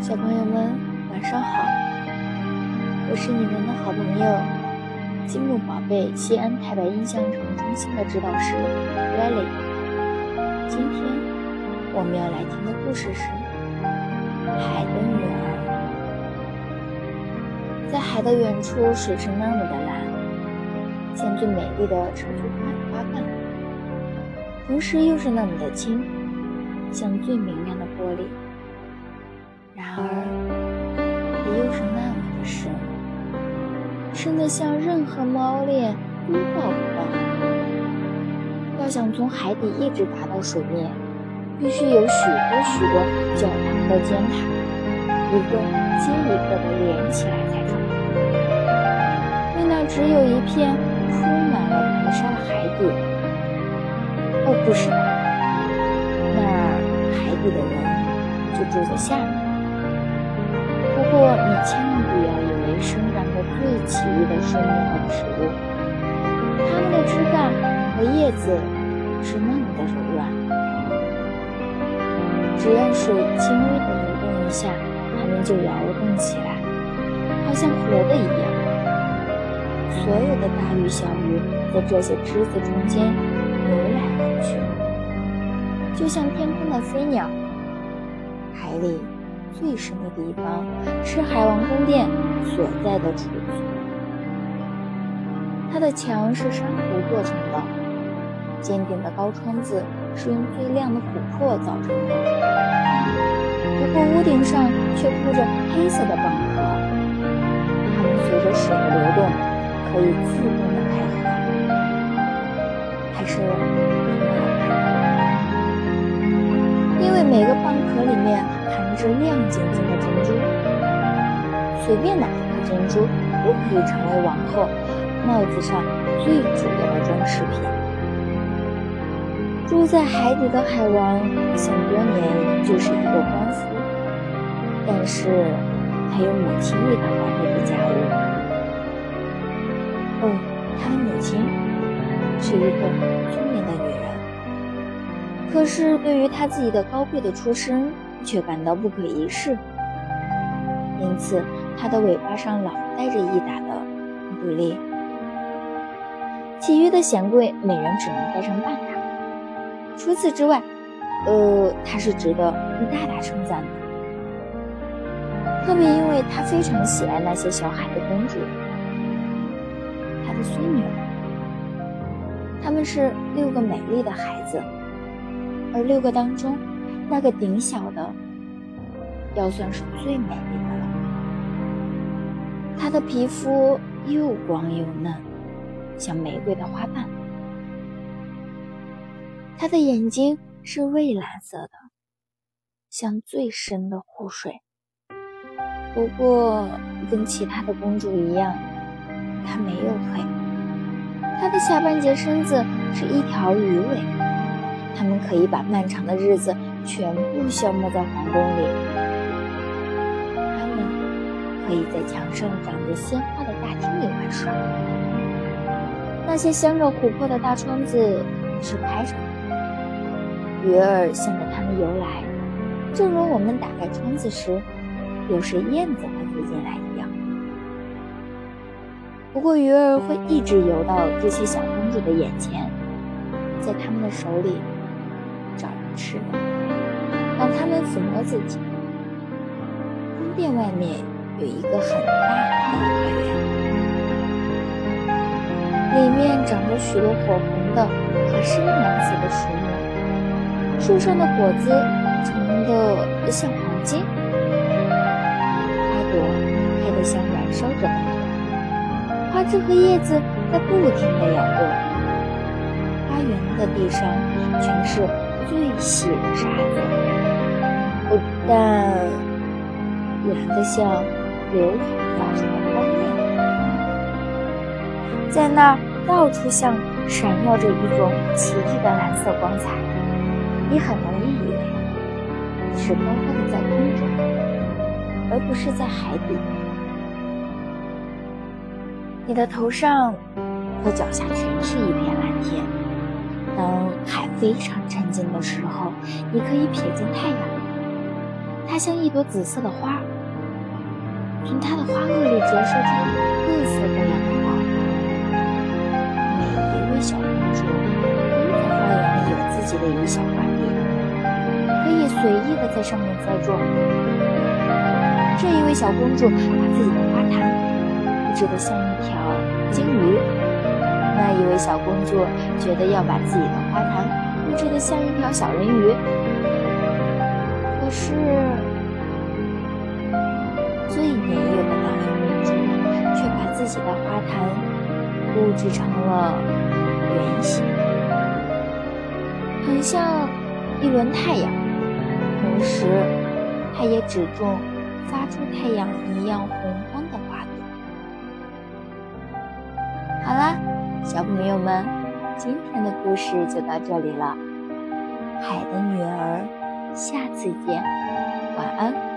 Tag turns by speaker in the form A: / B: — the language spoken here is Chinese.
A: 小朋友们，晚上好！我是你们的好朋友积木宝贝西安太白印象城中心的指导师 Riley。今天我们要来听的故事是《海的女儿》。在海的远处，水是那么的蓝，像最美丽的橙菊花的花瓣，同时又是那么的清，像最明亮的玻璃。然而，也又是那么的深，深的像任何猫链都到不到。要想从海底一直达到水面，必须有许多许多较长的尖塔，一个接一个的连起来才成。为那只有一片铺满了白沙的海底。哦，不是，那海底的人就住在下面。不过，你千万不要以为生长着最奇异的树木和植物，它们的枝干和叶子是那么的柔软，只要水轻微的流动一下，它们就摇动起来，好像活的一样。所有的大鱼小鱼在这些枝子中间游来游去，就像天空的飞鸟。海里。最深的地方是海王宫殿所在的处所，它的墙是珊瑚做成的，尖顶的高窗子是用最亮的琥珀造成的，不过屋顶上却铺着黑色的蚌壳，它们随着水的流动可以自动的是亮晶晶的珍珠，随便哪一颗珍珠都可以成为王后帽子上最主要的装饰品。住在海底的海王想多年就是一个官夫，但是他有母亲为他管理的家务。哦，他的母亲是一个聪明的女人，可是对于他自己的高贵的出身。却感到不可一世，因此它的尾巴上老带着一打的布裂。其余的显贵每人只能带上半打。除此之外，呃，它是值得大大称赞的。特别因为他非常喜爱那些小海的公主，他的孙女，他们是六个美丽的孩子，而六个当中。那个顶小的，要算是最美丽的了。她的皮肤又光又嫩，像玫瑰的花瓣。她的眼睛是蔚蓝色的，像最深的湖水。不过，跟其他的公主一样，她没有腿。她的下半截身子是一条鱼尾。他们可以把漫长的日子。全部消磨在皇宫里。他们可以在墙上长着鲜花的大厅里玩耍。那些镶着琥珀的大窗子是开着的，鱼儿向着他们游来，正如我们打开窗子时，有时燕子会飞进来一样。不过，鱼儿会一直游到这些小公主的眼前，在他们的手里找人吃的。让他们抚摸自己。宫殿外面有一个很大的花园，里面长着许多火红的和深蓝色的树木，树上的果子成的像黄金，花朵开得像燃烧着的火，花枝和叶子在不停地摇动。花园的地上全是最细的沙子。不但蓝得像硫磺发出的光亮，在那儿到处像闪耀着一种奇异的蓝色光彩。你很容易以为是高高的在空中，而不是在海底。你的头上和脚下全是一片蓝天。当海非常沉静的时候，你可以瞥见太阳。它像一朵紫色的花，从它的花萼里折射出各色各样的花。每一位小公主都在花园里有自己的一个小花地，可以随意的在上面栽种。这一位小公主把自己的花坛布置得像一条金鱼，那一位小公主觉得要把自己的花坛布置得像一条小人鱼。可是，最年幼的那位公主却把自己的花坛布置成了圆形，很像一轮太阳。同时，她也只种发出太阳一样红光的小朋友们，今天的故事就到这里了。海的女儿。下次见，晚安。